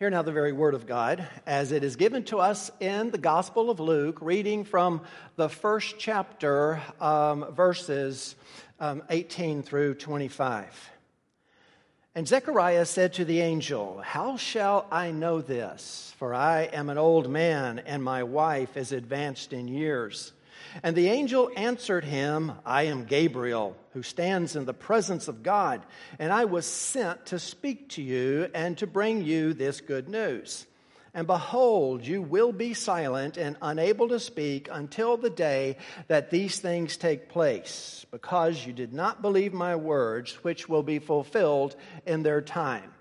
Hear now the very word of God as it is given to us in the Gospel of Luke, reading from the first chapter, um, verses um, 18 through 25. And Zechariah said to the angel, How shall I know this? For I am an old man, and my wife is advanced in years. And the angel answered him, I am Gabriel, who stands in the presence of God, and I was sent to speak to you and to bring you this good news. And behold, you will be silent and unable to speak until the day that these things take place, because you did not believe my words, which will be fulfilled in their time.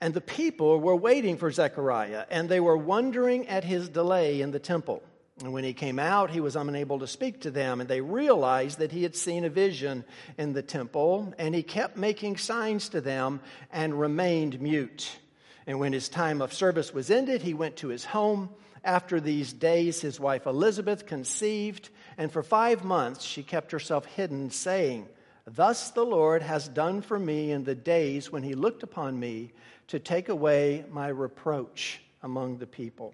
And the people were waiting for Zechariah, and they were wondering at his delay in the temple. And when he came out, he was unable to speak to them, and they realized that he had seen a vision in the temple, and he kept making signs to them and remained mute. And when his time of service was ended, he went to his home. After these days, his wife Elizabeth conceived, and for five months she kept herself hidden, saying, Thus the Lord has done for me in the days when he looked upon me to take away my reproach among the people.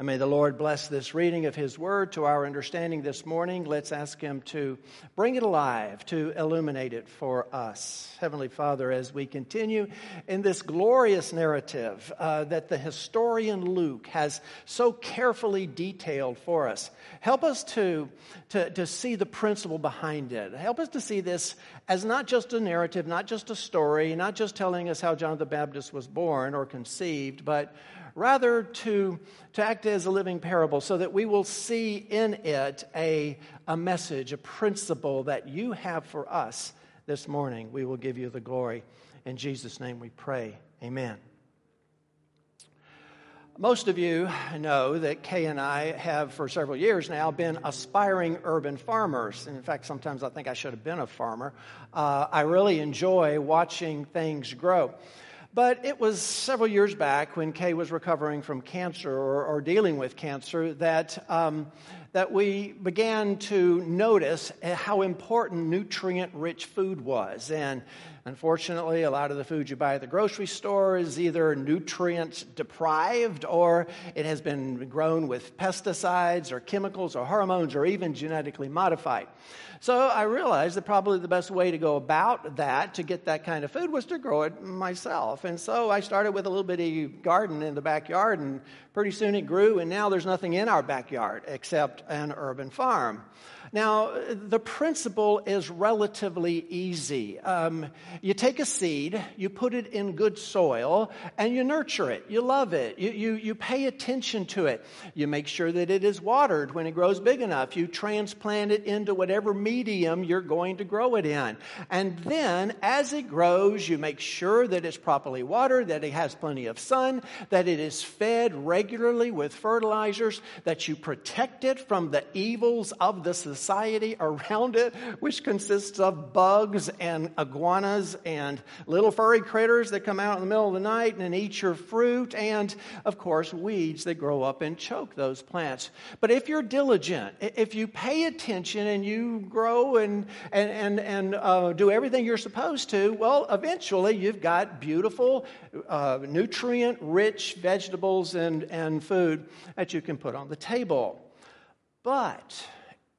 And may the Lord bless this reading of His Word to our understanding this morning. Let's ask Him to bring it alive, to illuminate it for us. Heavenly Father, as we continue in this glorious narrative uh, that the historian Luke has so carefully detailed for us, help us to, to, to see the principle behind it. Help us to see this as not just a narrative, not just a story, not just telling us how John the Baptist was born or conceived, but rather to, to act as a living parable so that we will see in it a, a message, a principle that you have for us this morning. We will give you the glory. In Jesus' name we pray. Amen. Most of you know that Kay and I have, for several years now, been aspiring urban farmers. And in fact, sometimes I think I should have been a farmer. Uh, I really enjoy watching things grow. But it was several years back when Kay was recovering from cancer or, or dealing with cancer that, um, that we began to notice how important nutrient rich food was. And unfortunately, a lot of the food you buy at the grocery store is either nutrient deprived or it has been grown with pesticides or chemicals or hormones or even genetically modified. So I realized that probably the best way to go about that, to get that kind of food, was to grow it myself. And so I started with a little bitty garden in the backyard, and pretty soon it grew, and now there's nothing in our backyard except an urban farm. Now, the principle is relatively easy. Um, you take a seed, you put it in good soil, and you nurture it. You love it. You, you, you pay attention to it. You make sure that it is watered when it grows big enough. You transplant it into whatever medium you're going to grow it in. And then, as it grows, you make sure that it's properly watered, that it has plenty of sun, that it is fed regularly with fertilizers, that you protect it from the evils of the society society around it, which consists of bugs and iguanas and little furry critters that come out in the middle of the night and eat your fruit, and of course, weeds that grow up and choke those plants. But if you're diligent, if you pay attention and you grow and, and, and, and uh, do everything you're supposed to, well, eventually you've got beautiful, uh, nutrient rich vegetables and, and food that you can put on the table. But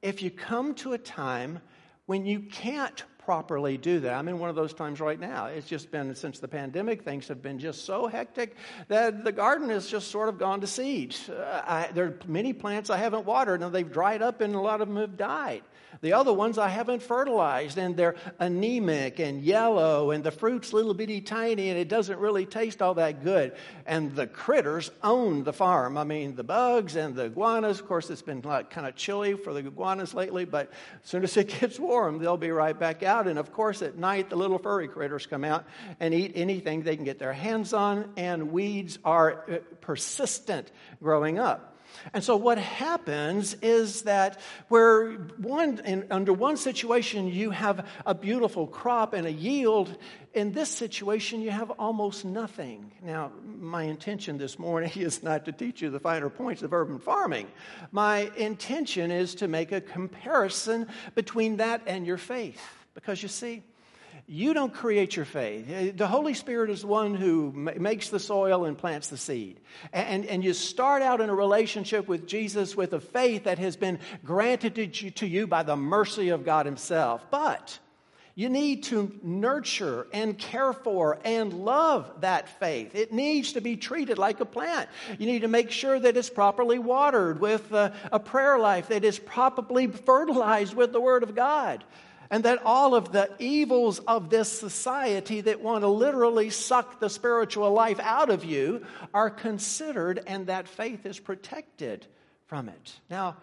if you come to a time when you can't properly do that. I'm in one of those times right now. It's just been since the pandemic, things have been just so hectic that the garden has just sort of gone to seed. Uh, I, there are many plants I haven't watered and they've dried up and a lot of them have died. The other ones I haven't fertilized and they're anemic and yellow and the fruit's little bitty tiny and it doesn't really taste all that good. And the critters own the farm. I mean, the bugs and the iguanas. Of course, it's been like kind of chilly for the iguanas lately, but as soon as it gets warm, they'll be right back out. And of course, at night, the little furry critters come out and eat anything they can get their hands on, and weeds are uh, persistent growing up. And so what happens is that where one in, under one situation you have a beautiful crop and a yield, in this situation you have almost nothing. Now, my intention this morning is not to teach you the finer points of urban farming. My intention is to make a comparison between that and your faith. Because you see, You don't create your faith. Uh, the Holy Spirit is the one who makes the soil and plants the seed. And, and you start out in a relationship with Jesus with a faith that has been granted to you by the mercy of God Himself. But you need to nurture and care for and love that faith. It needs to be treated like a plant. You need to make sure that it's properly watered with a, a prayer life, that is properly fertilized with the Word of God and that all of the evils of this society that want to literally suck the spiritual life out of you are considered and that faith is protected from it. Now,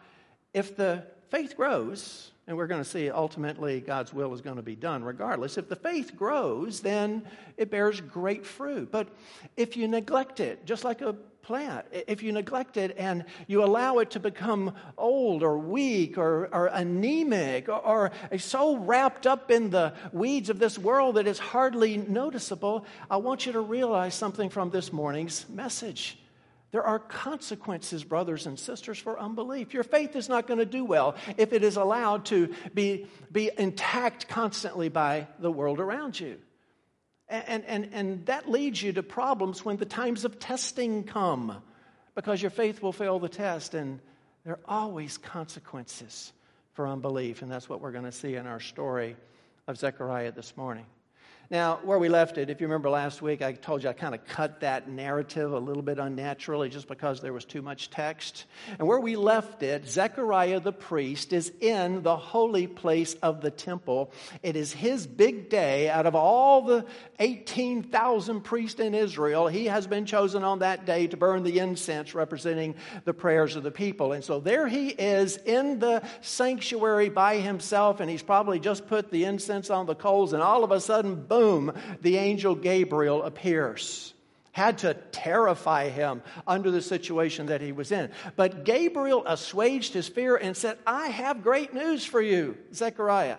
if the faith grows, and we're going to see ultimately God's will is going to be done regardless. If the faith grows, then it bears great fruit. But if you neglect it, just like a plant. If you neglect it and you allow it to become old or weak or, or anemic or, or, so wrapped up in the weeds of this world that it's hardly noticeable, I want you to realize something from this morning's message. There are consequences, brothers and sisters, for unbelief. Your faith is not going to do well if it is allowed to be, be intact constantly by the world around you. And, and, and that leads you to problems when the times of testing come because your faith will fail the test, and there are always consequences for unbelief. And that's what we're going to see in our story of Zechariah this morning. Now, where we left it, if you remember last week, I told you I kind of cut that narrative a little bit unnaturally just because there was too much text. And where we left it, Zechariah the priest is in the holy place of the temple. It is his big day. Out of all the 18,000 priests in Israel, he has been chosen on that day to burn the incense representing the prayers of the people. And so there he is in the sanctuary by himself, and he's probably just put the incense on the coals, and all of a sudden, boom boom, the angel Gabriel appears. Had to terrify him under the situation that he was in. But Gabriel assuaged his fear and said, I have great news for you, Zechariah.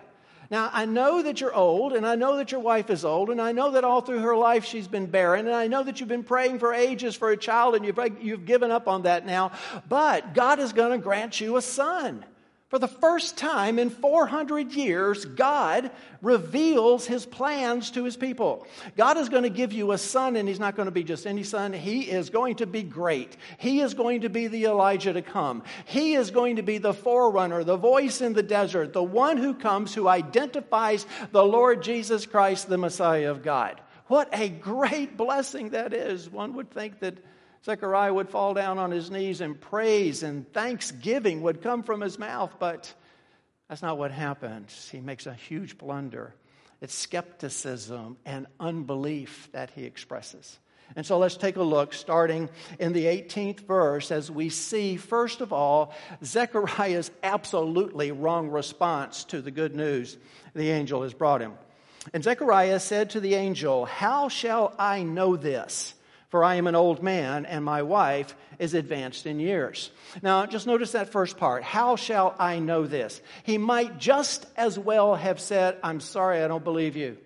Now, I know that you're old, and I know that your wife is old, and I know that all through her life she's been barren, and I know that you've been praying for ages for a child, and you've, you've given up on that now. But God is going to grant you a son. For the first time in 400 years, God reveals his plans to his people. God is going to give you a son, and he's not going to be just any son. He is going to be great. He is going to be the Elijah to come. He is going to be the forerunner, the voice in the desert, the one who comes who identifies the Lord Jesus Christ, the Messiah of God. What a great blessing that is. One would think that Zechariah would fall down on his knees and praise and thanksgiving would come from his mouth, but that's not what happens. He makes a huge blunder. It's skepticism and unbelief that he expresses. And so let's take a look, starting in the 18th verse, as we see, first of all, Zechariah's absolutely wrong response to the good news the angel has brought him. And Zechariah said to the angel, How shall I know this? For I am an old man, and my wife is advanced in years. Now, just notice that first part. How shall I know this? He might just as well have said, I'm sorry, I don't believe you.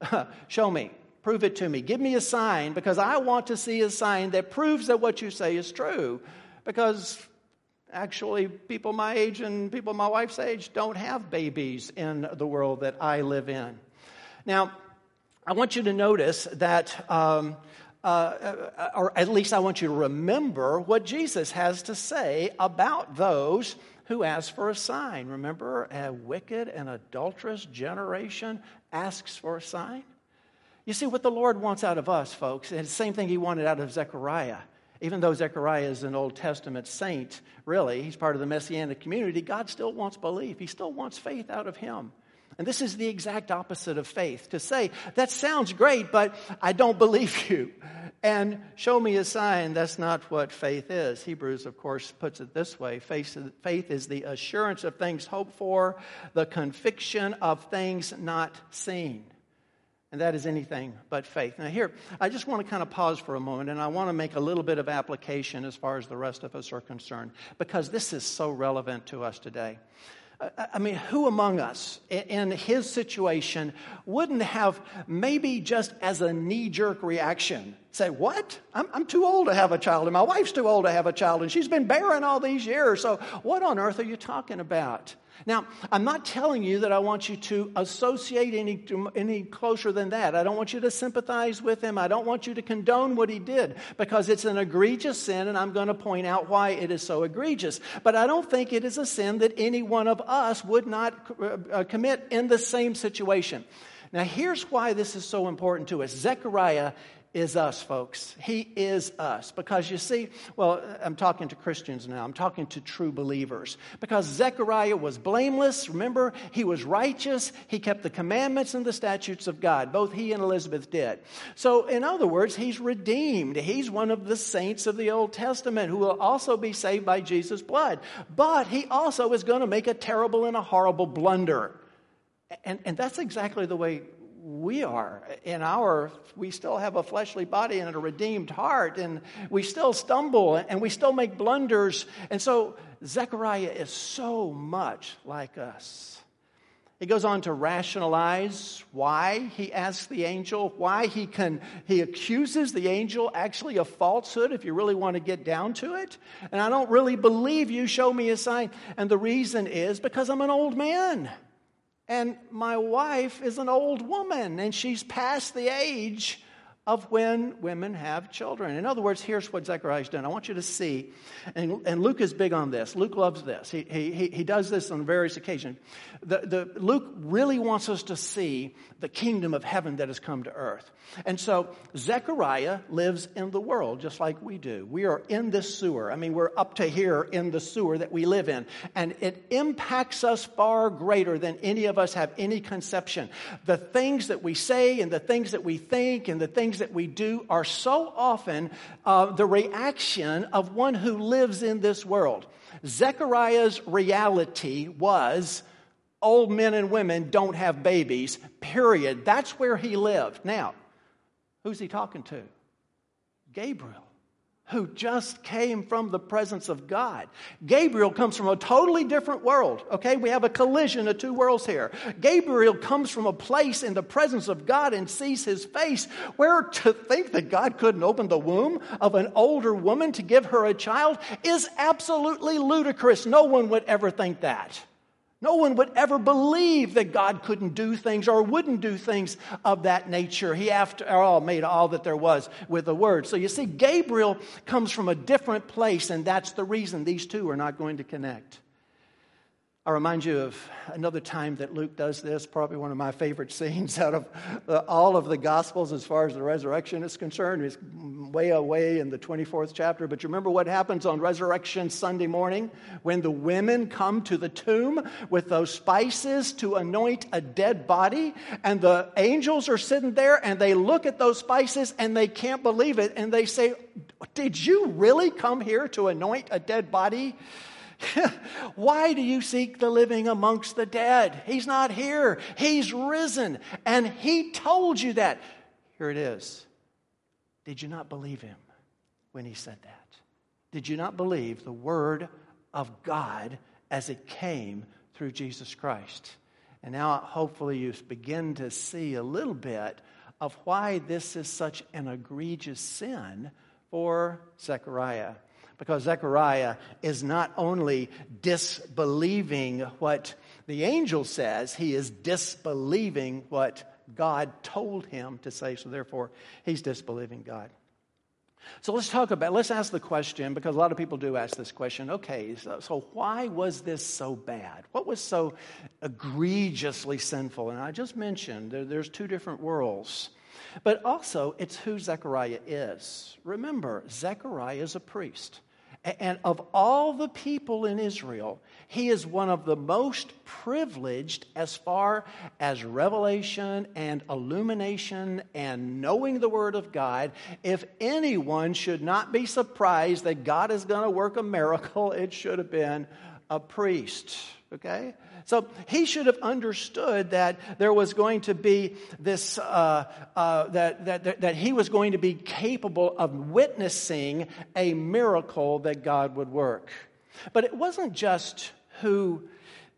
Show me. Prove it to me. Give me a sign because I want to see a sign that proves that what you say is true. Because actually, people my age and people my wife's age don't have babies in the world that I live in. Now, I want you to notice that um, uh, uh, or at least I want you to remember what Jesus has to say about those who ask for a sign. Remember, a wicked and adulterous generation asks for a sign? You see, what the Lord wants out of us, folks, and the same thing He wanted out of Zechariah. Even though Zechariah is an Old Testament saint, really, he's part of the Messianic community, God still wants belief. He still wants faith out of him. And this is the exact opposite of faith to say, that sounds great, but I don't believe you. And show me a sign. That's not what faith is. Hebrews, of course, puts it this way faith, faith is the assurance of things hoped for, the conviction of things not seen. And that is anything but faith. Now, here, I just want to kind of pause for a moment and I want to make a little bit of application as far as the rest of us are concerned because this is so relevant to us today. I mean, who among us in his situation wouldn't have maybe just as a knee jerk reaction say, What? I'm, I'm, too old to have a child, and my wife's too old to have a child, and she's been barren all these years, so what on earth are you talking about? Now, I'm not telling you that I want you to associate any, any closer than that. I don't want you to sympathize with him. I don't want you to condone what he did because it's an egregious sin, and I'm going to point out why it is so egregious. But I don't think it is a sin that any one of us would not uh, uh commit in the same situation. Now, here's why this is so important to us Zechariah is us, folks. He is us. Because you see, well, I'm talking to Christians now, I'm talking to true believers. Because Zechariah was blameless, remember, he was righteous, he kept the commandments and the statutes of God. Both he and Elizabeth did. So, in other words, he's redeemed. He's one of the saints of the Old Testament who will also be saved by Jesus' blood. But he also is going to make a terrible and a horrible blunder. And, and that's exactly the way we are. In our, we still have a fleshly body and a redeemed heart, and we still stumble and we still make blunders. And so Zechariah is so much like us. He goes on to rationalize why he asks the angel, why he can he accuses the angel actually of falsehood if you really want to get down to it. And I don't really believe you, show me a sign. And the reason is because I'm an old man. And my wife is an old woman, and she's past the age of when women have children. In other words, here's what Zechariah's done. I want you to see, and, and Luke is big on this. Luke loves this. He, he, he does this on various occasions. The, the, Luke really wants us to see the kingdom of heaven that has come to earth. And so Zechariah lives in the world just like we do. We are in this sewer. I mean, we're up to here in the sewer that we live in. And it impacts us far greater than any of us have any conception. The things that we say and the things that we think and the things that we do are so often uh, the reaction of one who lives in this world. Zechariah's reality was old men and women don't have babies, period. That's where he lived. Now, who's he talking to? Gabriel who just came from the presence of God. Gabriel comes from a totally different world, okay? We have a collision of two worlds here. Gabriel comes from a place in the presence of God and sees his face, where to think that God couldn't open the womb of an older woman to give her a child is absolutely ludicrous. No one would ever think that. No one would ever believe that God couldn't do things or wouldn't do things of that nature. He, after all, made all that there was with the Word. So you see, Gabriel comes from a different place, and that's the reason these two are not going to connect. I remind you of another time that Luke does this, probably one of my favorite scenes out of uh, all of the Gospels as far as the resurrection is concerned. It's way away in the 24th chapter. But you remember what happens on Resurrection Sunday morning when the women come to the tomb with those spices to anoint a dead body? And the angels are sitting there and they look at those spices and they can't believe it. And they say, Did you really come here to anoint a dead body? Why do you seek the living amongst the dead? He's not here. He's risen. And he told you that. Here it is. Did you not believe him when he said that? Did you not believe the word of God as it came through Jesus Christ? And now, hopefully, you begin to see a little bit of why this is such an egregious sin for Zechariah because Zechariah is not only disbelieving what the angel says, he is disbelieving what God told him to say. So, therefore, he's disbelieving God. So let's talk about, let's ask the question, because a lot of people do ask this question. Okay, so, so, why was this so bad? What was so egregiously sinful? And I just mentioned there, there's two different worlds. But also, it's who Zechariah is. Remember, Zechariah is a priest. And of all the people in Israel, he is one of the most privileged as far as revelation and illumination and knowing the Word of God. If anyone should not be surprised that God is going to work a miracle, it should have been a priest. Okay? So he should have understood that there was going to be this, uh, uh, that, that, that he was going to be capable of witnessing a miracle that God would work. But it wasn't just who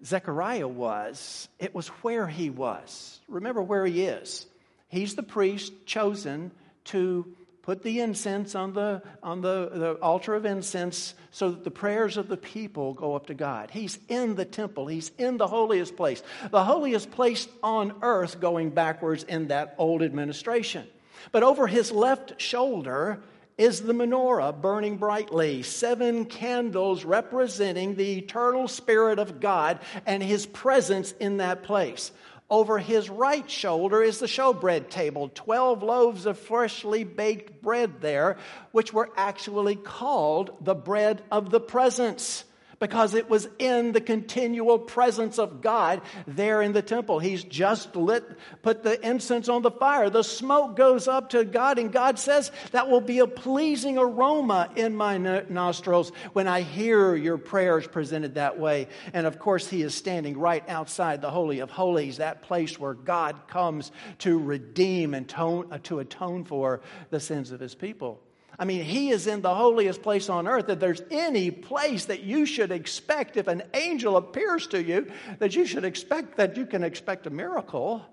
Zechariah was, it was where he was. Remember where he is. He's the priest chosen to put the incense on the, on the, the altar of incense so that the prayers of the people go up to God. He's in the temple, he's in the holiest place, the holiest place on earth going backwards in that old administration. But over his left shoulder is the menorah burning brightly, seven candles representing the eternal Spirit of God and his presence in that place. Over his right shoulder is the showbread table, 12 loaves of freshly baked bread there, which were actually called the bread of the presence because it was in the continual presence of God there in the temple. He's just lit, put the incense on the fire. The smoke goes up to God, and God says, That will be a pleasing aroma in my nostrils when I hear your prayers presented that way. And of course, He is standing right outside the Holy of Holies, that place where God comes to redeem and uh, to atone for the sins of His people. I mean, he is in the holiest place on earth. If there's any place that you should expect, if an angel appears to you, that you should expect that you can expect a miracle,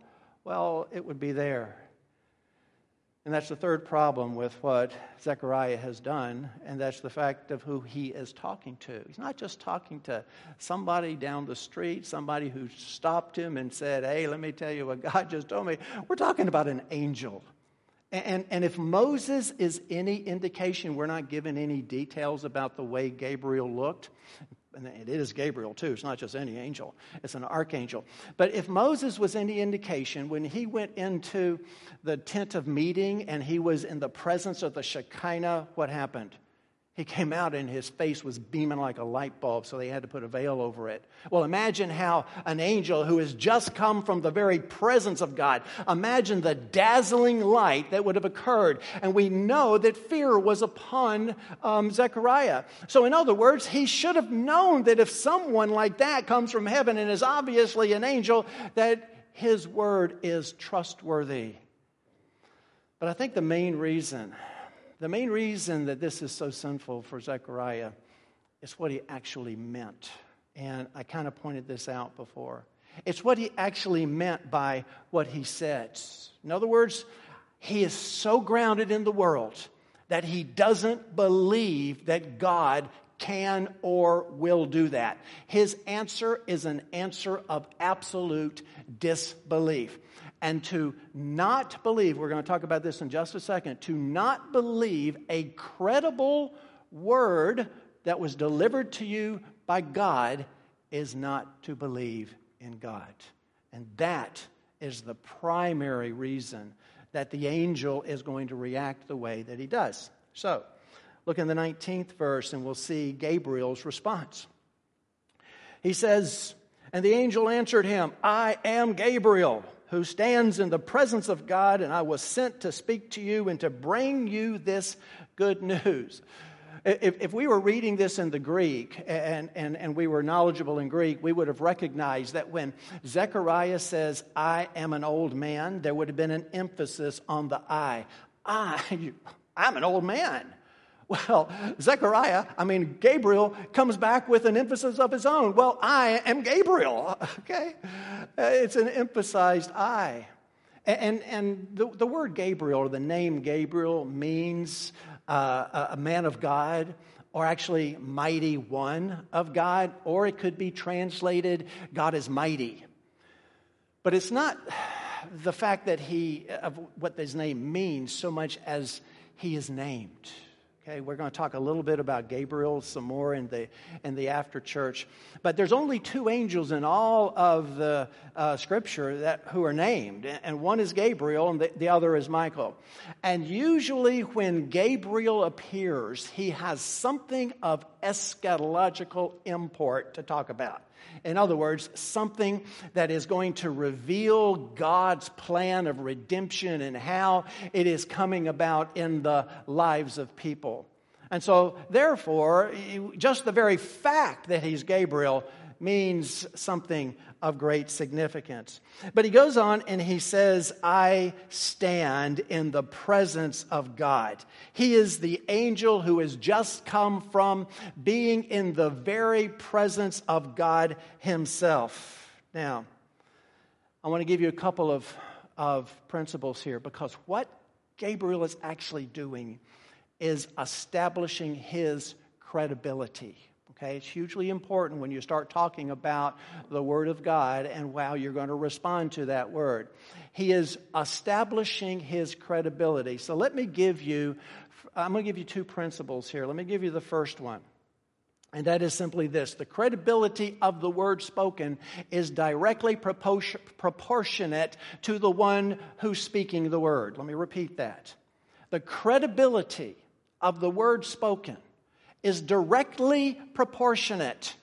well, it would be there. And that's the third problem with what Zechariah has done, and that's the fact of who he is talking to. He's not just talking to somebody down the street, somebody who stopped him and said, Hey, let me tell you what God just told me. We're talking about an angel. And, and if Moses is any indication, we're not given any details about the way Gabriel looked. And it is Gabriel, too. It's not just any angel, it's an archangel. But if Moses was any indication, when he went into the tent of meeting and he was in the presence of the Shekinah, what happened? He came out and his face was beaming like a light bulb, so they had to put a veil over it. Well, imagine how an angel who has just come from the very presence of God, imagine the dazzling light that would have occurred. And we know that fear was upon um, Zechariah. So, in other words, he should have known that if someone like that comes from heaven and is obviously an angel, that his word is trustworthy. But I think the main reason the main reason that this is so sinful for Zechariah is what he actually meant. And I kind of pointed this out before. It's what he actually meant by what he said. In other words, he is so grounded in the world that he doesn't believe that God can or will do that. His answer is an answer of absolute disbelief. And to not believe, we're going to talk about this in just a second, to not believe a credible word that was delivered to you by God is not to believe in God. And that is the primary reason that the angel is going to react the way that he does. So, look in the 19th verse and we'll see Gabriel's response. He says, And the angel answered him, I am Gabriel who stands in the presence of God, and I was sent to speak to you and to bring you this good news. If, if we were reading this in the Greek and, and, and we were knowledgeable in Greek, we would have recognized that when Zechariah says, I am an old man, there would have been an emphasis on the I. I, I'm an old man. Well, Zechariah, I mean, Gabriel comes back with an emphasis of his own. Well, I am Gabriel, okay? It's an emphasized I. And, and the, the word Gabriel, or the name Gabriel, means uh, a man of God, or actually mighty one of God, or it could be translated God is mighty. But it's not the fact that he, of what his name means, so much as he is named. Okay, we're going to talk a little bit about Gabriel some more in the in the after church, but there's only two angels in all of the uh, Scripture that who are named, and one is Gabriel, and the, the other is Michael. And usually, when Gabriel appears, he has something of eschatological import to talk about. In other words, something that is going to reveal God's plan of redemption and how it is coming about in the lives of people. And so, therefore, just the very fact that he's Gabriel means something of great significance. But he goes on and he says, I stand in the presence of God. He is the angel who has just come from being in the very presence of God himself. Now, I want to give you a couple of, of principles here because what Gabriel is actually doing is establishing his credibility. Okay, it's hugely important when you start talking about the Word of God and how you're going to respond to that Word. He is establishing his credibility. So let me give you, I'm going to give you two principles here. Let me give you the first one. And that is simply this the credibility of the word spoken is directly proportionate to the one who's speaking the word. Let me repeat that. The credibility of the word spoken is directly proportionate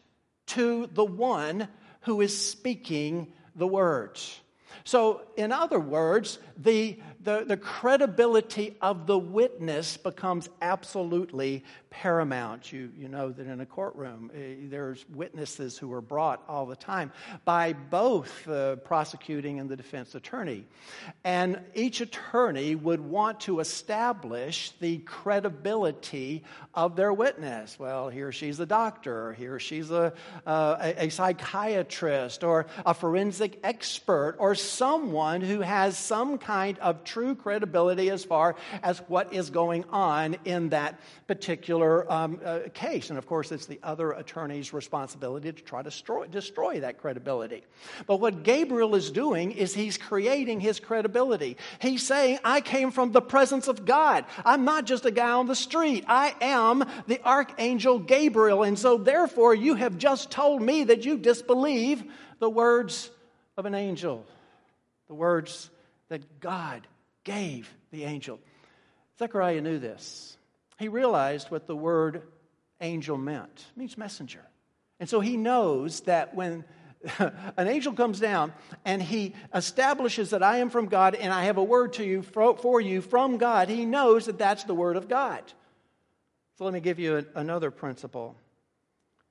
to the one who is speaking the words. So, in other words, the, the, the credibility of the witness becomes absolutely paramount. You, you know that in a courtroom, uh, there's witnesses who are brought all the time by both the prosecuting and the defense attorney. And each attorney would want to establish the credibility of their witness. Well, here she's a doctor, here she's a, uh, a, a psychiatrist, or a forensic expert, or someone who has some kind of true credibility as far as what is going on in that particular um, uh, case. And of course, it's the other attorney's responsibility to try to destroy, destroy that credibility. But what Gabriel is doing is he's creating his credibility. He's saying, I came from the presence of God. I'm not just a guy on the street. I am the archangel Gabriel. And so, therefore, you have just told me that you disbelieve the words of an angel, the words that God gave the angel. Zechariah knew this. He realized what the word angel meant. It means messenger. And so he knows that when an angel comes down and he establishes that I am from God and I have a word to you for you from God, he knows that that's the word of God. So let me give you another principle.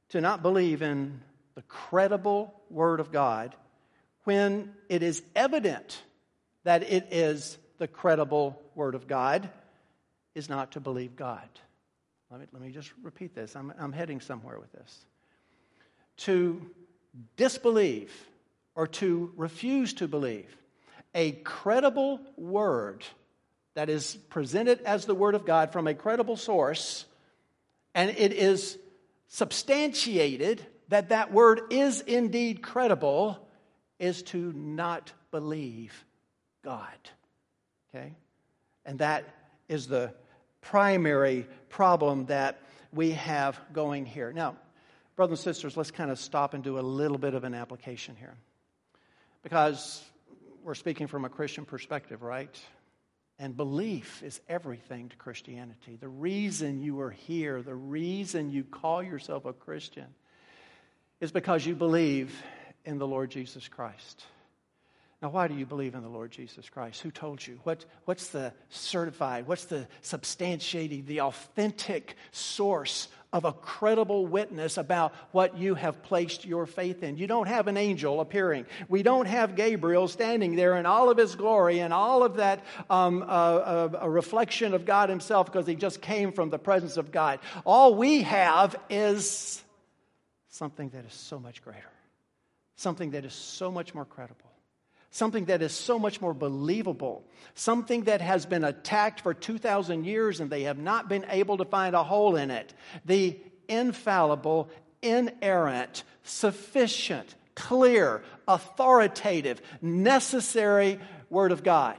To not believe in the credible word of God when it is evident that it is the credible Word of God is not to believe God. Let me, let me just repeat this. I'm, I'm heading somewhere with this. To disbelieve or to refuse to believe a credible word that is presented as the Word of God from a credible source, and it is substantiated that that word is indeed credible, is to not believe God. Okay? And that is the primary problem that we have going here. Now, brothers and sisters, let's kind of stop and do a little bit of an application here. Because we're speaking from a Christian perspective, right? And belief is everything to Christianity. The reason you are here, the reason you call yourself a Christian, is because you believe in the Lord Jesus Christ. Now, why do you believe in the Lord Jesus Christ? Who told you? What, what's the certified, what's the substantiating, the authentic source of a credible witness about what you have placed your faith in? You don't have an angel appearing. We don't have Gabriel standing there in all of his glory and all of that um, uh, uh, a reflection of God himself because he just came from the presence of God. All we have is something that is so much greater, something that is so much more credible something that is so much more believable, something that has been attacked for 2,000 years and they have not been able to find a hole in it. The infallible, inerrant, sufficient, clear, authoritative, necessary Word of God.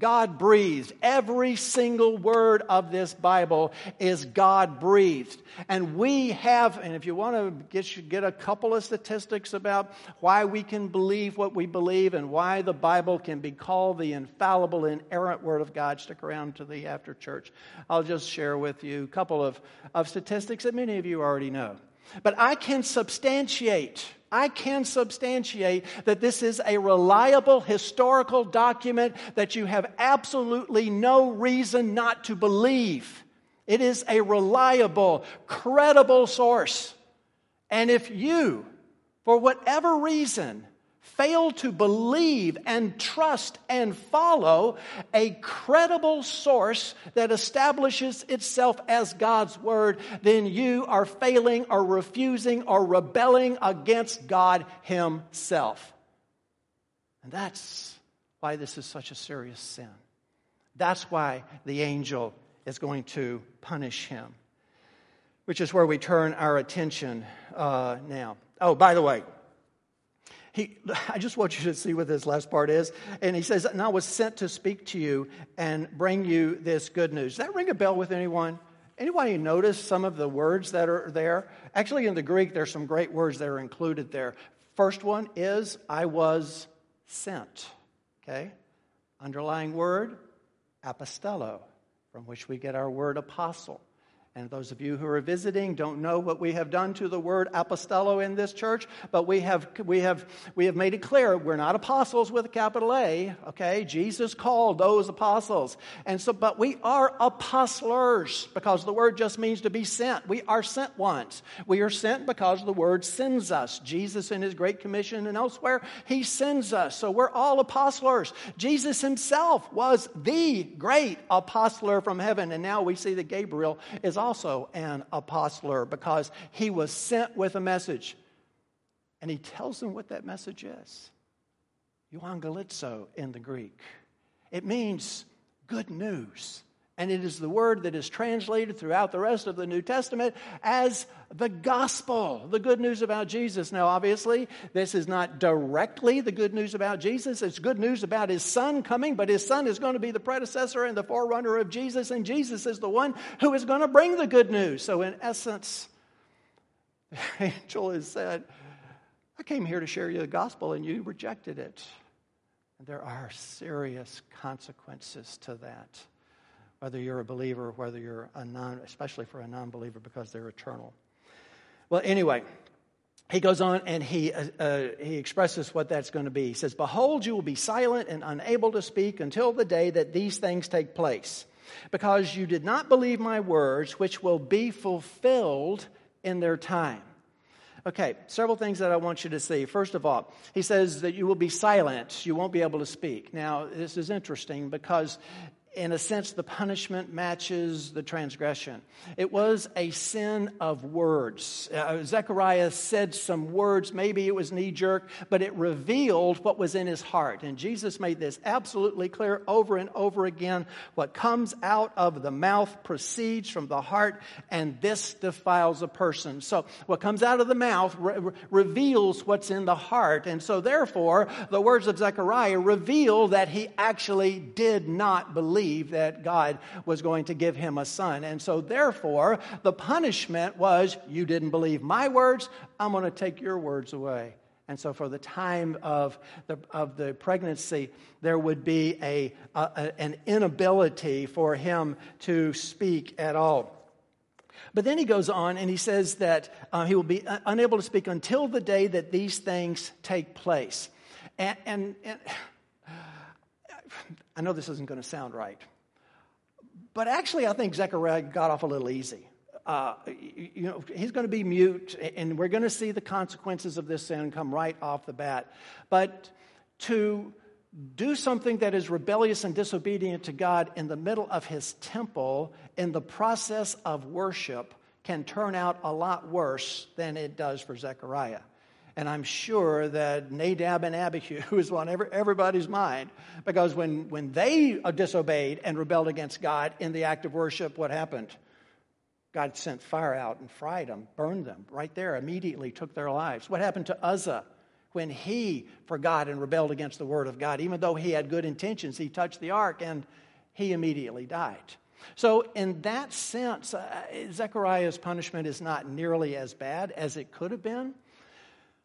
God breathed. Every single word of this Bible is God breathed. And we have, and if you want to get, get a couple of statistics about why we can believe what we believe and why the Bible can be called the infallible, inerrant Word of God, stick around to the after church. I'll just share with you a couple of, of statistics that many of you already know. But I can substantiate I can substantiate that this is a reliable historical document that you have absolutely no reason not to believe. It is a reliable, credible source. And if you, for whatever reason, fail to believe and trust and follow a credible source that establishes itself as God's Word, then you are failing or refusing or rebelling against God Himself. And that's why this is such a serious sin. That's why the angel is going to punish him, which is where we turn our attention uh, now. Oh, by the way, he, I just want you to see what this last part is. And he says, And I was sent to speak to you and bring you this good news. Does that ring a bell with anyone? Anybody notice some of the words that are there? Actually, in the Greek, there's some great words that are included there. First one is, I was sent. Okay? Underlying word, apostello, from which we get our word apostle. And those of you who are visiting don't know what we have done to the word apostello in this church, but we have, we have, we have made it clear we're not apostles with a capital A, okay? Jesus called those apostles. And so, but we are apostlers because the word just means to be sent. We are sent once. We are sent because the word sends us. Jesus in his Great Commission and elsewhere, he sends us. So we're all apostlers. Jesus himself was the great apostler from heaven. And now we see that Gabriel is also an apostler because he was sent with a message. And he tells them what that message is. Euangelizo in the Greek. It means good news. And it is the word that is translated throughout the rest of the New Testament as the gospel, the good news about Jesus. Now, obviously, this is not directly the good news about Jesus. It's good news about his son coming, but his son is going to be the predecessor and the forerunner of Jesus, and Jesus is the one who is going to bring the good news. So, in essence, angel has said, I came here to share you the gospel, and you rejected it. And there are serious consequences to that whether you're a believer whether you're a non, especially for a non believer because they're eternal. Well, anyway, he goes on and he, uh, uh, he expresses what that's going to be. He says, Behold, you will be silent and unable to speak until the day that these things take place, because you did not believe my words, which will be fulfilled in their time. Okay, several things that I want you to see. First of all, he says that you will be silent, you won't be able to speak. Now, this is interesting because in a sense, the punishment matches the transgression. It was a sin of words. Uh, Zechariah said some words, maybe it was knee jerk, but it revealed what was in his heart. And Jesus made this absolutely clear over and over again. What comes out of the mouth proceeds from the heart, and this defiles a person. So, what comes out of the mouth re- reveals what's in the heart. And so, therefore, the words of Zechariah reveal that he actually did not believe believe that God was going to give him a son. And so, therefore, the punishment was you didn't believe my words, I'm going to take your words away. And so, for the time of the, of the pregnancy, there would be a, a, an inability for him to speak at all. But then he goes on and he says that uh, he will be unable to speak until the day that these things take place. And, and, and I know this isn't going to sound right, but actually, I think Zechariah got off a little easy. Uh, you know, he's going to be mute, and we're going to see the consequences of this sin come right off the bat. But to do something that is rebellious and disobedient to God in the middle of his temple in the process of worship can turn out a lot worse than it does for Zechariah. And I'm sure that Nadab and Abihu was on every, everybody's mind because when, when they disobeyed and rebelled against God in the act of worship, what happened? God sent fire out and fried them, burned them right there, immediately took their lives. What happened to Uzzah when he forgot and rebelled against the word of God? Even though he had good intentions, he touched the ark and he immediately died. So, in that sense, uh, Zechariah's punishment is not nearly as bad as it could have been.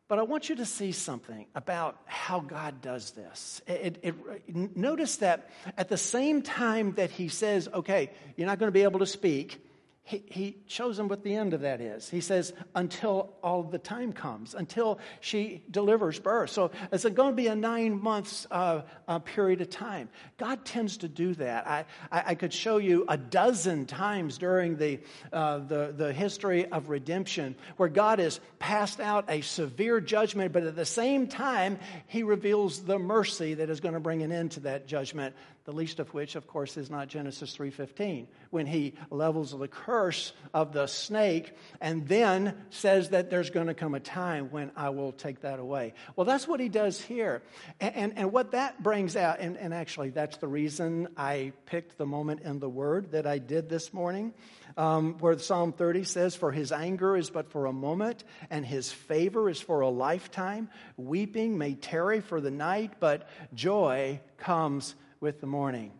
But I want you to see something about how God does this. It, it, it, notice that at the same time that he says, okay, you're not going to be able to speak, he, he shows them what the end of that is. He says, until all the time comes, until she delivers birth. So it's going to be a nine months uh, uh, period of time. God tends to do that. I, I, I could show you a dozen times during the, uh, the, the history of redemption where God has passed out a severe judgment, but at the same time, he reveals the mercy that is going to bring an end to that judgment the least of which of course is not Genesis 3:15 when he levels the curse of the snake and then says that there's going to come a time when I will take that away. Well, that's what he does here. And, and, and what that brings out, and, and actually that's the reason I picked the moment in the word that I did this morning, um, where Psalm 30 says, For his anger is but for a moment, and his favor is for a lifetime. Weeping may tarry for the night, but joy comes with the morning.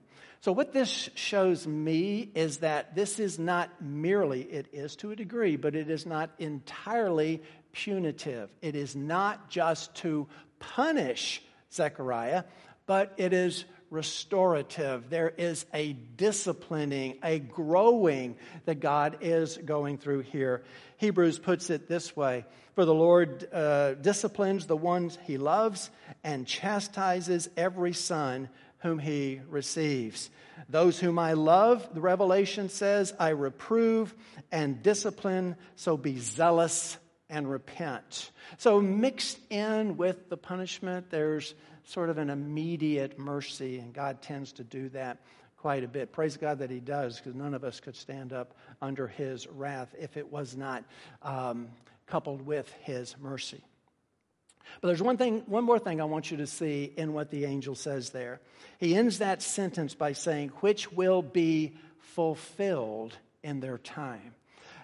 So, what this shows me is that this is not merely, it is to a degree, but it is not entirely punitive. It is not just to punish Zechariah, but it is restorative. There is a disciplining, a growing that God is going through here. Hebrews puts it this way For the Lord uh, disciplines the ones he loves and chastises every son whom he receives. Those whom I love, the revelation says, I reprove and discipline, so be zealous and repent. So, mixed in with the punishment, there's sort of an immediate mercy, and God tends to do that quite a bit. Praise God that He does, because none of us could stand up under His wrath if it was not um, coupled with His mercy. But there's one thing, one more thing I want you to see in what the angel says there. He ends that sentence by saying, which will be fulfilled in their time.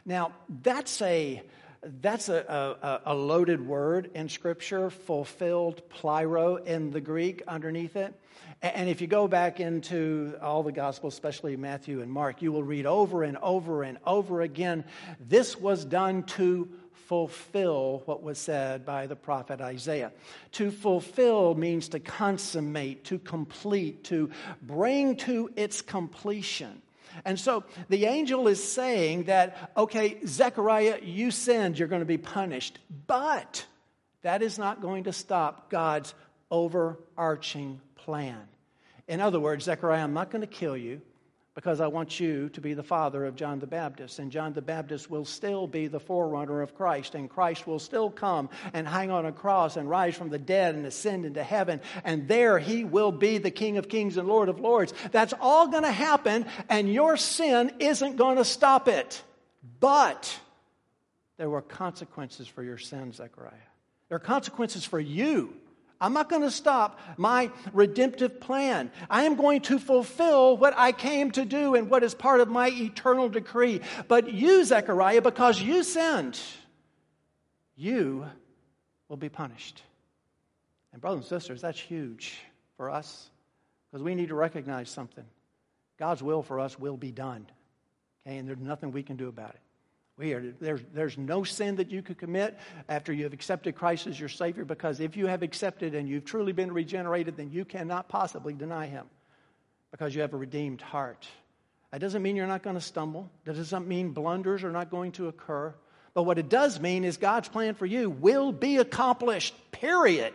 Now, that's a that's a, a, a, loaded word in Scripture, fulfilled, pleroo in the Greek underneath it. And if you go back into all the Gospels, especially Matthew and Mark, you will read over and over and over again this was done to fulfill what was said by the prophet Isaiah. To fulfill means to consummate, to complete, to bring to its completion. And so the angel is saying that, okay, Zechariah, you sinned, you're going to be punished. But that is not going to stop God's overarching plan. In other words, Zechariah, I'm not going to kill you because I want you to be the father of John the Baptist. And John the Baptist will still be the forerunner of Christ. And Christ will still come and hang on a cross and rise from the dead and ascend into heaven. And there he will be the King of Kings and Lord of Lords. That's all going to happen, and your sin isn't going to stop it. But there were consequences for your sin, Zechariah. There are consequences for you I'm not going to stop my redemptive plan. I am going to fulfill what I came to do and what is part of my eternal decree. But you, Zechariah, because you sinned, you will be punished. And, brothers and sisters, that's huge for us because we need to recognize something. God's will for us will be done. Okay, and there's nothing we can do about it. We are, there's, there's no sin that you could commit after you have accepted Christ as your Savior because if you have accepted and you've truly been regenerated, then you cannot possibly deny Him because you have a redeemed heart. That doesn't mean you're not going to stumble. That doesn't mean blunders are not going to occur. But what it does mean is God's plan for you will be accomplished, period.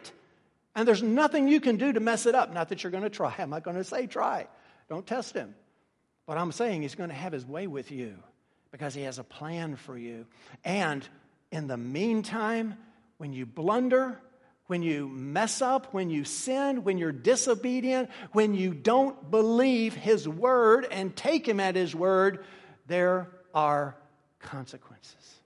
And there's nothing you can do to mess it up. Not that you're going to try. I'm not going to say try. Don't test Him. What I'm saying, He's going to have His way with you because He has a plan for you. And in the meantime, when you blunder, when you mess up, when you sin, when you're disobedient, when you don't believe His word and take Him at His word, there are consequences.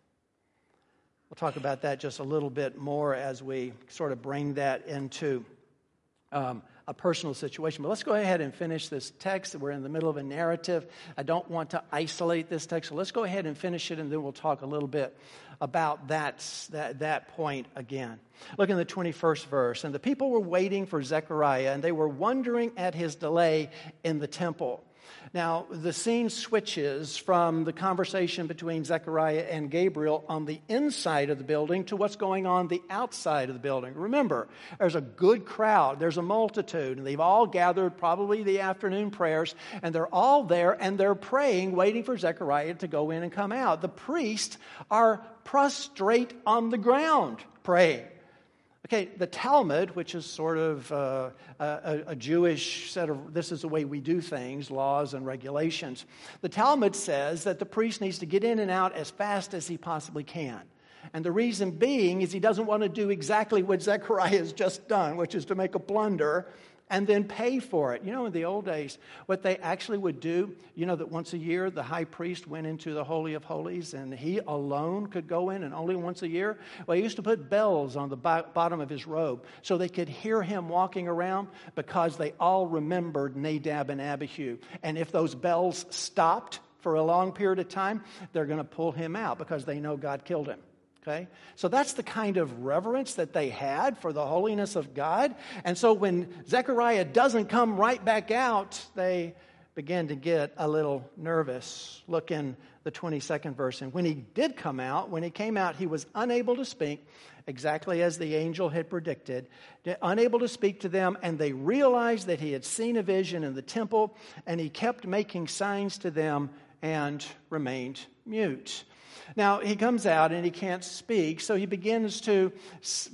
We'll talk about that just a little bit more as we sort of bring that into um, a personal situation. But let's go ahead and finish this text. We're in the middle of a narrative. I don't want to isolate this text, so let's go ahead and finish it, and then we'll talk a little bit about that, that, that point again. Look in the 21st verse. And the people were waiting for Zechariah, and they were wondering at his delay in the temple. Now, the scene switches from the conversation between Zechariah and Gabriel on the inside of the building to what's going on the outside of the building. Remember, there's a good crowd, there's a multitude, and they've all gathered probably the afternoon prayers, and they're all there and they're praying, waiting for Zechariah to go in and come out. The priests are prostrate on the ground praying. Okay, the Talmud, which is sort of uh, a, a, Jewish set of this is the way we do things, laws and regulations, the Talmud says that the priest needs to get in and out as fast as he possibly can. And the reason being is he doesn't want to do exactly what Zechariah has just done, which is to make a blunder and then pay for it. You know, in the old days, what they actually would do, you know, that once a year the high priest went into the Holy of Holies and he alone could go in and only once a year? Well, he used to put bells on the bottom of his robe so they could hear him walking around because they all remembered Nadab and Abihu. And if those bells stopped for a long period of time, they're going to pull him out because they know God killed him. Okay? So that's the kind of reverence that they had for the holiness of God. And so when Zechariah doesn't come right back out, they begin to get a little nervous. Look in the 22nd verse. And when he did come out, when he came out, he was unable to speak, exactly as the angel had predicted, unable to speak to them, and they realized that he had seen a vision in the temple, and he kept making signs to them and remained mute. Now, he comes out and he can't speak, so he begins to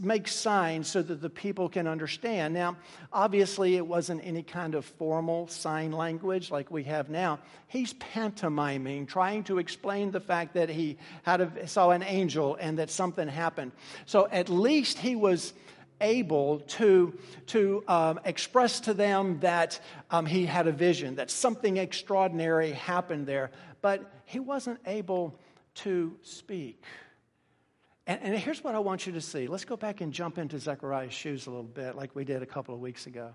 make signs so that the people can understand. Now, obviously, it wasn't any kind of formal sign language like we have now. He's pantomiming, trying to explain the fact that he had a, saw an angel and that something happened. So at least he was able to, to um, express to them that um, he had a vision, that something extraordinary happened there, but he wasn't able to speak. And, and here's what I want you to see. Let's go back and jump into Zechariah's shoes a little bit, like we did a couple of weeks ago.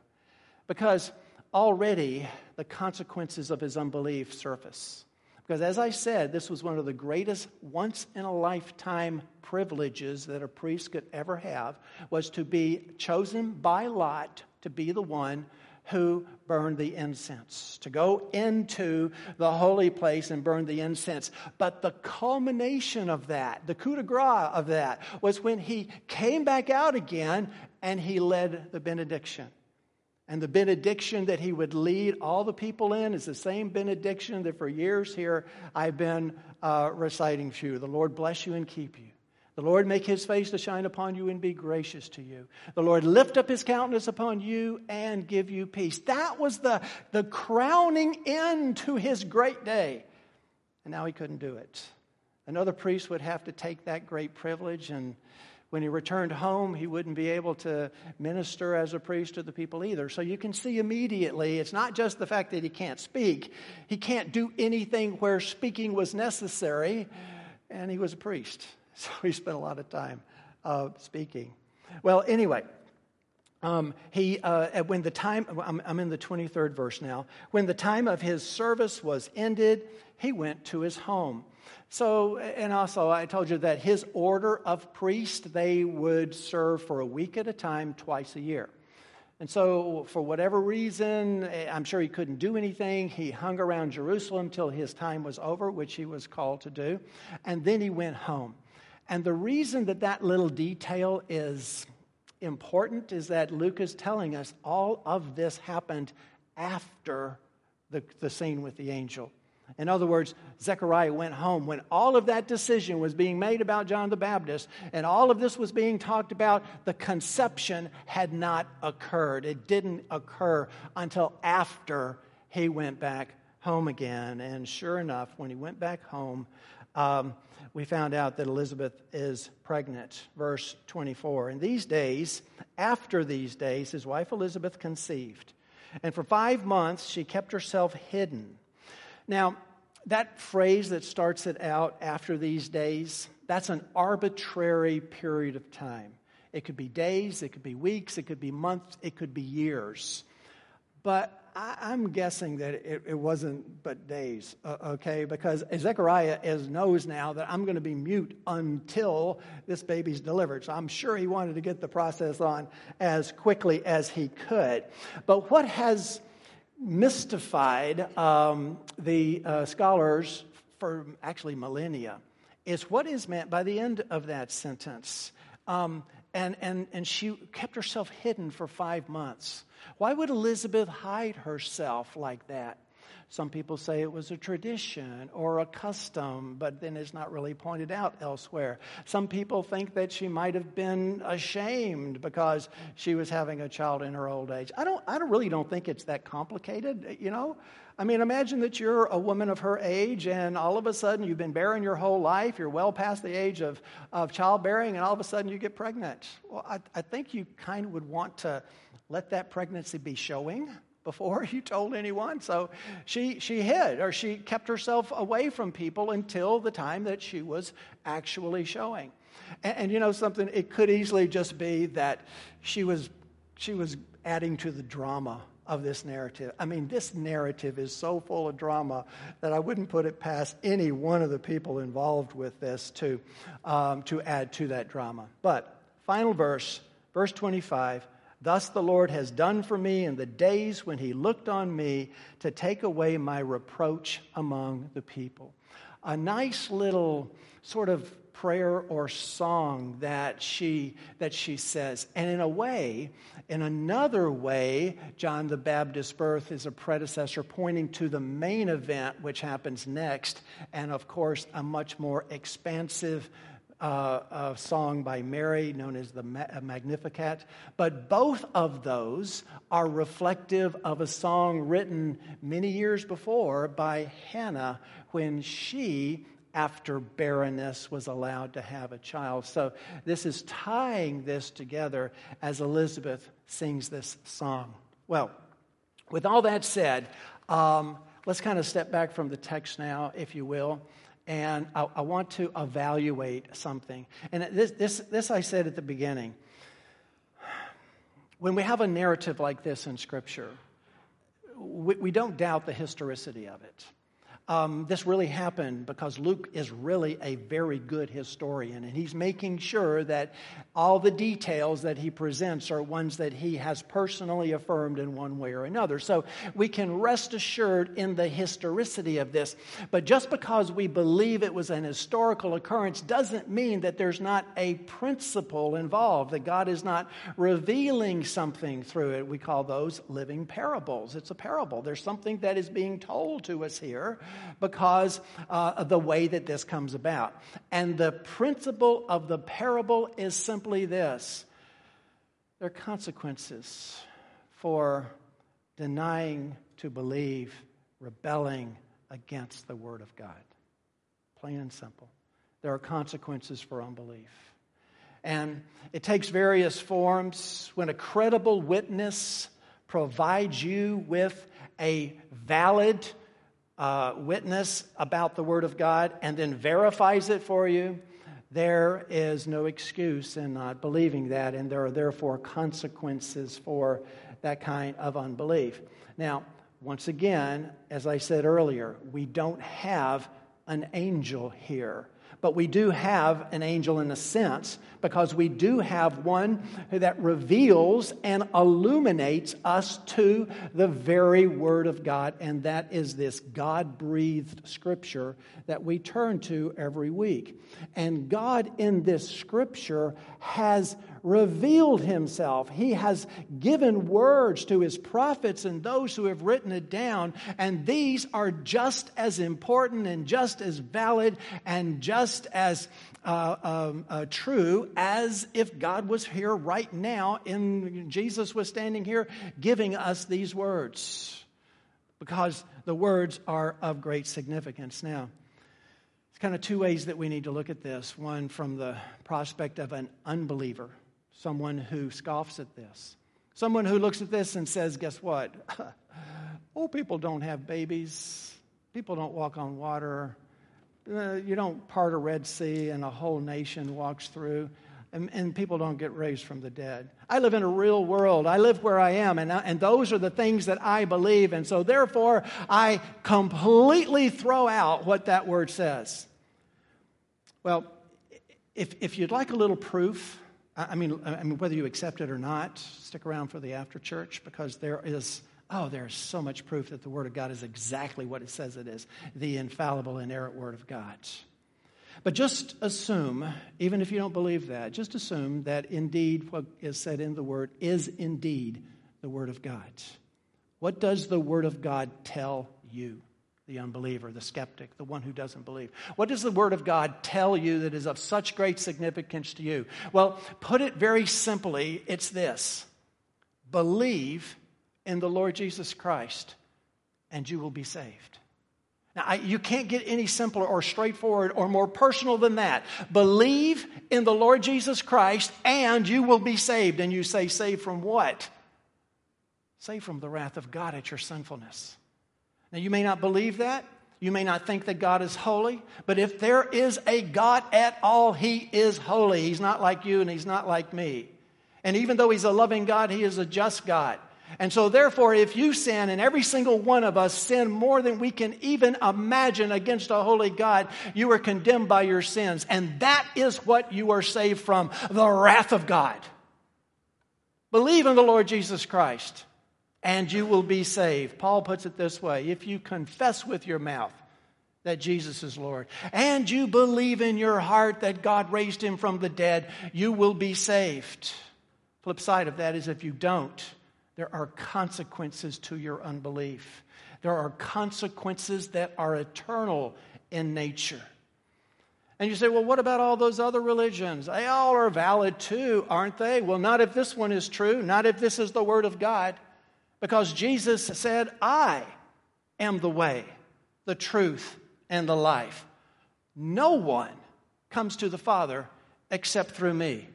Because already the consequences of his unbelief surface. Because as I said, this was one of the greatest once in a lifetime privileges that a priest could ever have was to be chosen by lot to be the one who burned the incense, to go into the holy place and burn the incense. But the culmination of that, the coup de grace of that, was when he came back out again and he led the benediction. And the benediction that he would lead all the people in is the same benediction that for years here I've been uh, reciting to you. The Lord bless you and keep you. The Lord make his face to shine upon you and be gracious to you. The Lord lift up his countenance upon you and give you peace. That was the, the crowning end to his great day. And now he couldn't do it. Another priest would have to take that great privilege, and when he returned home, he wouldn't be able to minister as a priest to the people either. So you can see immediately it's not just the fact that he can't speak, he can't do anything where speaking was necessary, and he was a priest. So he spent a lot of time uh, speaking. Well, anyway, um, he, uh, when the time, I'm, I'm in the 23rd verse now. When the time of his service was ended, he went to his home. So, and also I told you that his order of priests, they would serve for a week at a time, twice a year. And so, for whatever reason, I'm sure he couldn't do anything. He hung around Jerusalem till his time was over, which he was called to do. And then he went home. And the reason that that little detail is important is that Luke is telling us all of this happened after the, the scene with the angel. In other words, Zechariah went home when all of that decision was being made about John the Baptist and all of this was being talked about. The conception had not occurred. It didn't occur until after he went back home again. And sure enough, when he went back home, um, we found out that Elizabeth is pregnant. Verse 24. In these days, after these days, his wife Elizabeth conceived. And for five months, she kept herself hidden. Now, that phrase that starts it out after these days, that's an arbitrary period of time. It could be days, it could be weeks, it could be months, it could be years. But I, am guessing that it, it, wasn't but days, uh, okay? Because Zechariah is, knows now that I'm going to be mute until this baby's delivered. So I'm sure he wanted to get the process on as quickly as he could. But what has mystified um, the uh, scholars for actually millennia is what is meant by the end of that sentence. Um, and, and, and she kept herself hidden for five months. Why would Elizabeth hide herself like that? Some people say it was a tradition or a custom, but then it's not really pointed out elsewhere. Some people think that she might have been ashamed because she was having a child in her old age. I don't, I don't really don't think it's that complicated, you know? I mean, imagine that you're a woman of her age, and all of a sudden you've been barren your whole life, you're well past the age of, of childbearing, and all of a sudden you get pregnant. Well, I, I think you kind of would want to let that pregnancy be showing before you told anyone. So she, she hid or she kept herself away from people until the time that she was actually showing. And, and, you know something, it could easily just be that she was, she was adding to the drama of this narrative. I mean, this narrative is so full of drama that I wouldn't put it past any one of the people involved with this to, um, to add to that drama. But, final verse, verse 25 Thus the Lord has done for me in the days when he looked on me to take away my reproach among the people. A nice little sort of prayer or song that she that she says and in a way in another way john the baptist's birth is a predecessor pointing to the main event which happens next and of course a much more expansive uh, a song by Mary known as the Magnificat. But both of those are reflective of a song written many years before by Hannah when she after barrenness was allowed to have a child. So this is tying this together as Elizabeth sings this song. Well, with all that said, um, let's kind of step back from the text now, if you will and I, I, want to evaluate something. And this, this, this I said at the beginning. When we have a narrative like this in Scripture, we, we don't doubt the historicity of it um, this really happened because Luke is really a very good historian, and he's making sure that all the details that he presents are ones that he has personally affirmed in one way or another. So we can rest assured in the historicity of this. But just because we believe it was an historical occurrence doesn't mean that there's not a principle involved, that God is not revealing something through it. We call those living parables. It's a parable, there's something that is being told to us here because uh, of the way that this comes about. And the principle of the parable is simply this there are consequences for denying to believe, rebelling against the Word of God. Plain and simple. There are consequences for unbelief. And it takes various forms. When a credible witness provides you with a valid uh, witness about the Word of God and then verifies it for you, there is no excuse in not believing that, and there are therefore consequences for that kind of unbelief. Now, once again, as I said earlier, we don't have an angel here. But we do have an angel in a sense because we do have one that reveals and illuminates us to the very Word of God, and that is this God breathed scripture that we turn to every week. And God in this scripture has revealed himself. He has given words to his prophets and those who have written it down, and these are just as important and just as valid and just as uh, um, uh, true as if God was here right now and Jesus was standing here giving us these words because the words are of great significance. Now, it's kind of two ways that we need to look at this one from the prospect of an unbeliever someone who scoffs at this. Someone who looks at this and says, Guess what? oh, people don't have babies. People don't walk on water. Uh, you don't part a Red Sea and a whole nation walks through. And, and, people don't get raised from the dead. I live in a real world. I live where I am, and, and those are the things that I believe. And so, therefore, I completely throw out what that word says. Well, if, if you'd like a little proof, I mean, I mean, whether you accept it or not, stick around for the after church because there is, oh, there's so much proof that the Word of God is exactly what it says it is the infallible, inerrant Word of God. But just assume, even if you don't believe that, just assume that indeed what is said in the Word is indeed the Word of God. What does the Word of God tell you? The unbeliever, the skeptic, the one who doesn't believe. What does the Word of God tell you that is of such great significance to you? Well, put it very simply, it's this believe in the Lord Jesus Christ, and you will be saved. Now, I, you can't get any simpler or straightforward or more personal than that. Believe in the Lord Jesus Christ, and you will be saved. And you say, saved from what? saved from the wrath of God at your sinfulness. Now, you may not believe that. You may not think that God is holy, but if there is a God at all, He is holy. He's not like you and He's not like me. And even though He's a loving God, He is a just God. And so, therefore, if you sin, and every single one of us sin more than we can even imagine against a holy God, you are condemned by your sins. And that is what you are saved from the wrath of God. Believe in the Lord Jesus Christ and you will be saved. Paul puts it this way if you confess with your mouth that Jesus is Lord, and you believe in your heart that God raised him from the dead, you will be saved. Flip side of that is if you don't, there are consequences to your unbelief. There are consequences that are eternal in nature. And you say, well, what about all those other religions? They all are valid too, aren't they? Well, not if this one is true, not if this is the Word of God. Because Jesus said, I am the way, the truth, and the life. No one comes to the Father except through me.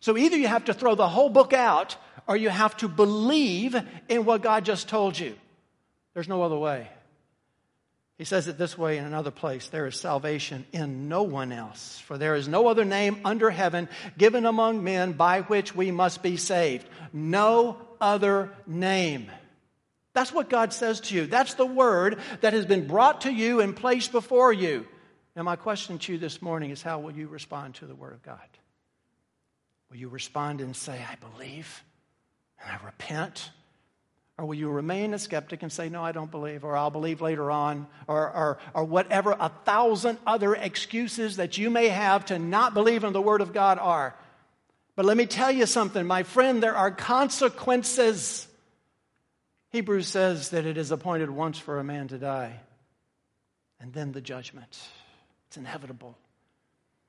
So either you have to throw the whole book out or you have to believe in what God just told you. There's no other way. He says it this way in another place there is salvation in no one else, for there is no other name under heaven given among men by which we must be saved. No other name. That's what God says to you. That's the word that has been brought to you and placed before you. Now, my question to you this morning is how will you respond to the word of God? Will you respond and say, I believe and I repent? Or will you remain a skeptic and say, No, I don't believe, or I'll believe later on, or, or, or whatever a thousand other excuses that you may have to not believe in the Word of God are? But let me tell you something, my friend, there are consequences. Hebrews says that it is appointed once for a man to die, and then the judgment. It's inevitable.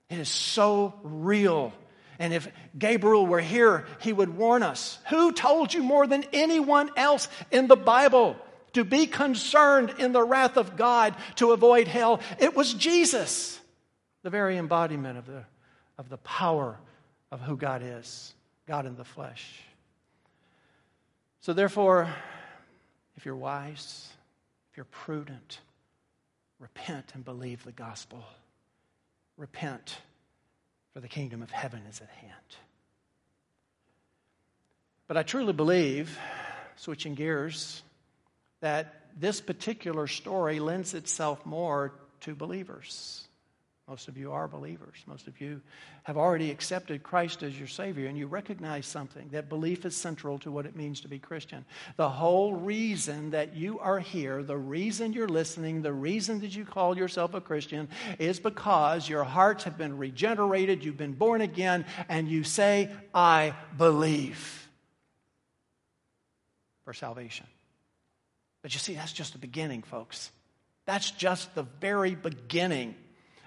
It is so real. And if Gabriel were here, he would warn us. Who told you more than anyone else in the Bible to be concerned in the wrath of God to avoid hell? It was Jesus, the very embodiment of the, of the power of who God is God in the flesh. So, therefore, if you're wise, if you're prudent, repent and believe the gospel. Repent, for the kingdom of heaven is at hand. But I truly believe, switching gears, that this particular story lends itself more to believers. Most of you are believers. Most of you have already accepted Christ as your Savior, and you recognize something that belief is central to what it means to be Christian. The whole reason that you are here, the reason you're listening, the reason that you call yourself a Christian is because your hearts have been regenerated, you've been born again, and you say, I believe for salvation. But you see, that's just the beginning, folks. That's just the very beginning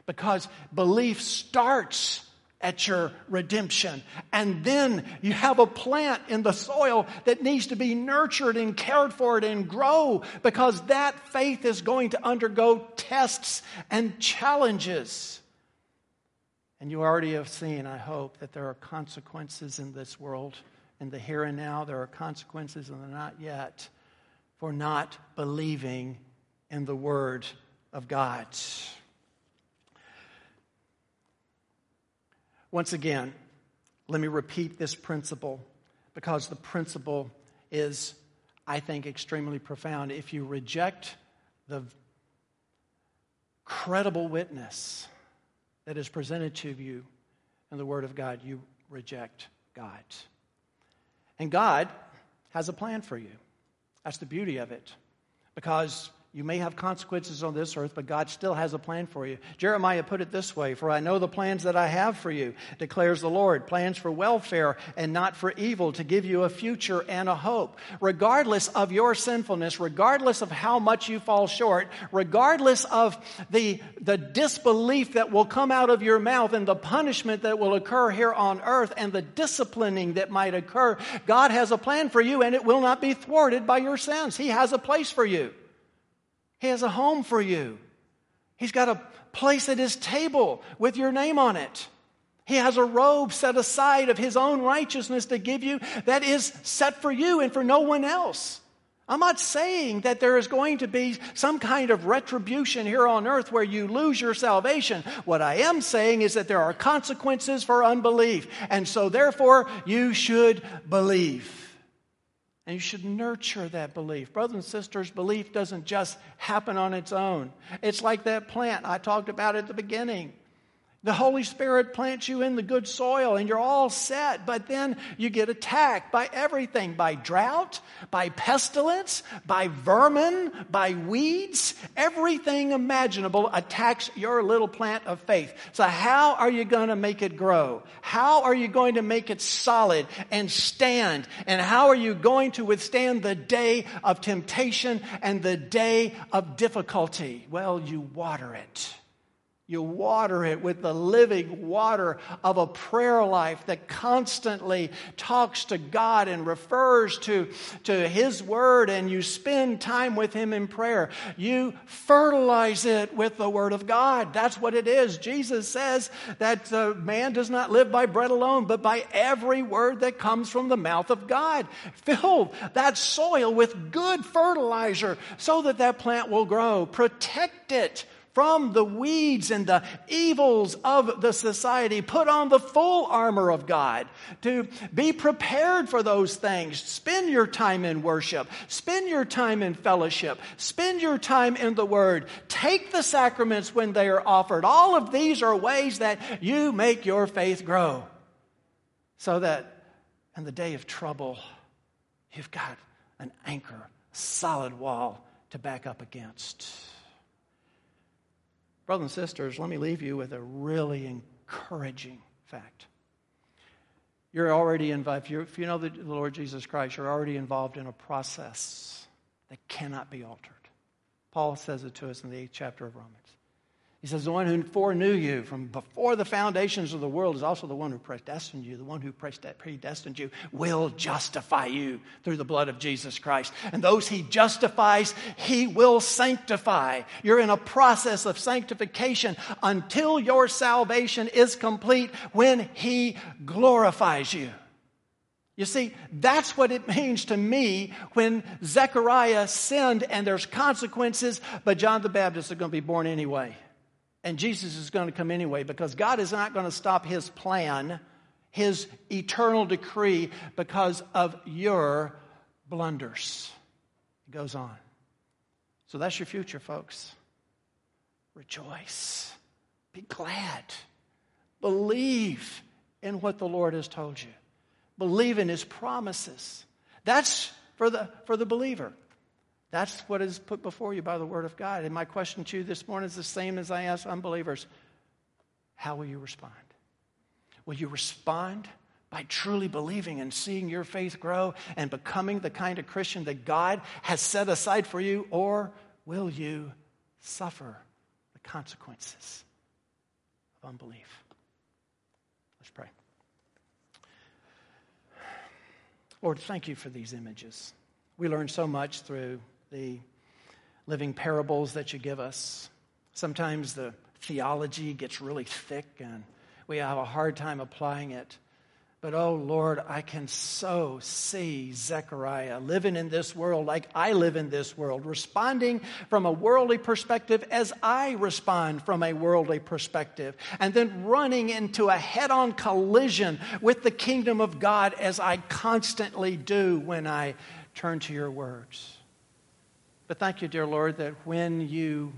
because belief starts at your redemption. And then you have a plant in the soil that needs to be nurtured and cared for it and grow because that faith is going to undergo tests and challenges. And you already have seen, I hope, that there are consequences in this world, in the here and now. There are consequences in the not yet for not believing in the Word of God. Once again, let me repeat this principle because the principle is, I think, extremely profound. If you reject the credible witness that is presented to you in the Word of God, you reject God. And God has a plan for you. That's the beauty of it. Because you may have consequences on this earth, but God still has a plan for you. Jeremiah put it this way For I know the plans that I have for you, declares the Lord plans for welfare and not for evil, to give you a future and a hope. Regardless of your sinfulness, regardless of how much you fall short, regardless of the, the disbelief that will come out of your mouth and the punishment that will occur here on earth and the disciplining that might occur, God has a plan for you and it will not be thwarted by your sins. He has a place for you. He has a home for you. He's got a place at his table with your name on it. He has a robe set aside of his own righteousness to give you that is set for you and for no one else. I'm not saying that there is going to be some kind of retribution here on earth where you lose your salvation. What I am saying is that there are consequences for unbelief. And so, therefore, you should believe. And you should nurture that belief. Brothers and sisters, belief doesn't just happen on its own. It's like that plant I talked about at the beginning. The Holy Spirit plants you in the good soil and you're all set, but then you get attacked by everything by drought, by pestilence, by vermin, by weeds. Everything imaginable attacks your little plant of faith. So, how are you going to make it grow? How are you going to make it solid and stand? And how are you going to withstand the day of temptation and the day of difficulty? Well, you water it. You water it with the living water of a prayer life that constantly talks to God and refers to, to His Word, and you spend time with Him in prayer. You fertilize it with the Word of God. That's what it is. Jesus says that uh, man does not live by bread alone, but by every word that comes from the mouth of God. Fill that soil with good fertilizer so that that plant will grow. Protect it from the weeds and the evils of the society. Put on the full armor of God to be prepared for those things. Spend your time in worship. Spend your time in fellowship. Spend your time in the Word. Take the sacraments when they are offered. All of these are ways that you make your faith grow so that in the day of trouble, you've got an anchor, solid wall to back up against. Brothers and sisters, let me leave you with a really encouraging fact. You're already involved, if you know the Lord Jesus Christ, you're already involved in a process that cannot be altered. Paul says it to us in the eighth chapter of Romans. He says, The one who foreknew you from before the foundations of the world is also the one who predestined you. The one who predestined you will justify you through the blood of Jesus Christ. And those he justifies, he will sanctify. You're in a process of sanctification until your salvation is complete when he glorifies you. You see, that's what it means to me when Zechariah sinned and there's consequences, but John the Baptist is going to be born anyway. And Jesus is going to come anyway because God is not going to stop his plan, his eternal decree, because of your blunders. It goes on. So that's your future, folks. Rejoice. Be glad. Believe in what the Lord has told you. Believe in his promises. That's for the, for the believer. That's what is put before you by the Word of God. And my question to you this morning is the same as I ask unbelievers How will you respond? Will you respond by truly believing and seeing your faith grow and becoming the kind of Christian that God has set aside for you? Or will you suffer the consequences of unbelief? Let's pray. Lord, thank you for these images. We learn so much through the living parables that you give us. Sometimes the theology gets really thick and we have a hard time applying it. But oh Lord, I can so see Zechariah living in this world like I live in this world, responding from a worldly perspective as I respond from a worldly perspective, and then running into a head on collision with the kingdom of God as I constantly do when I turn to your words. But thank you, dear Lord, that when you,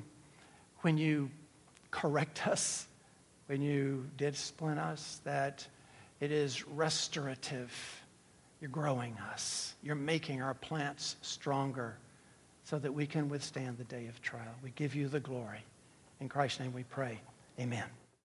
when you correct us, when you discipline us, that it is restorative. You're growing us. You're making our plants stronger so that we can withstand the day of trial. We give you the glory. In Christ's name we pray. Amen.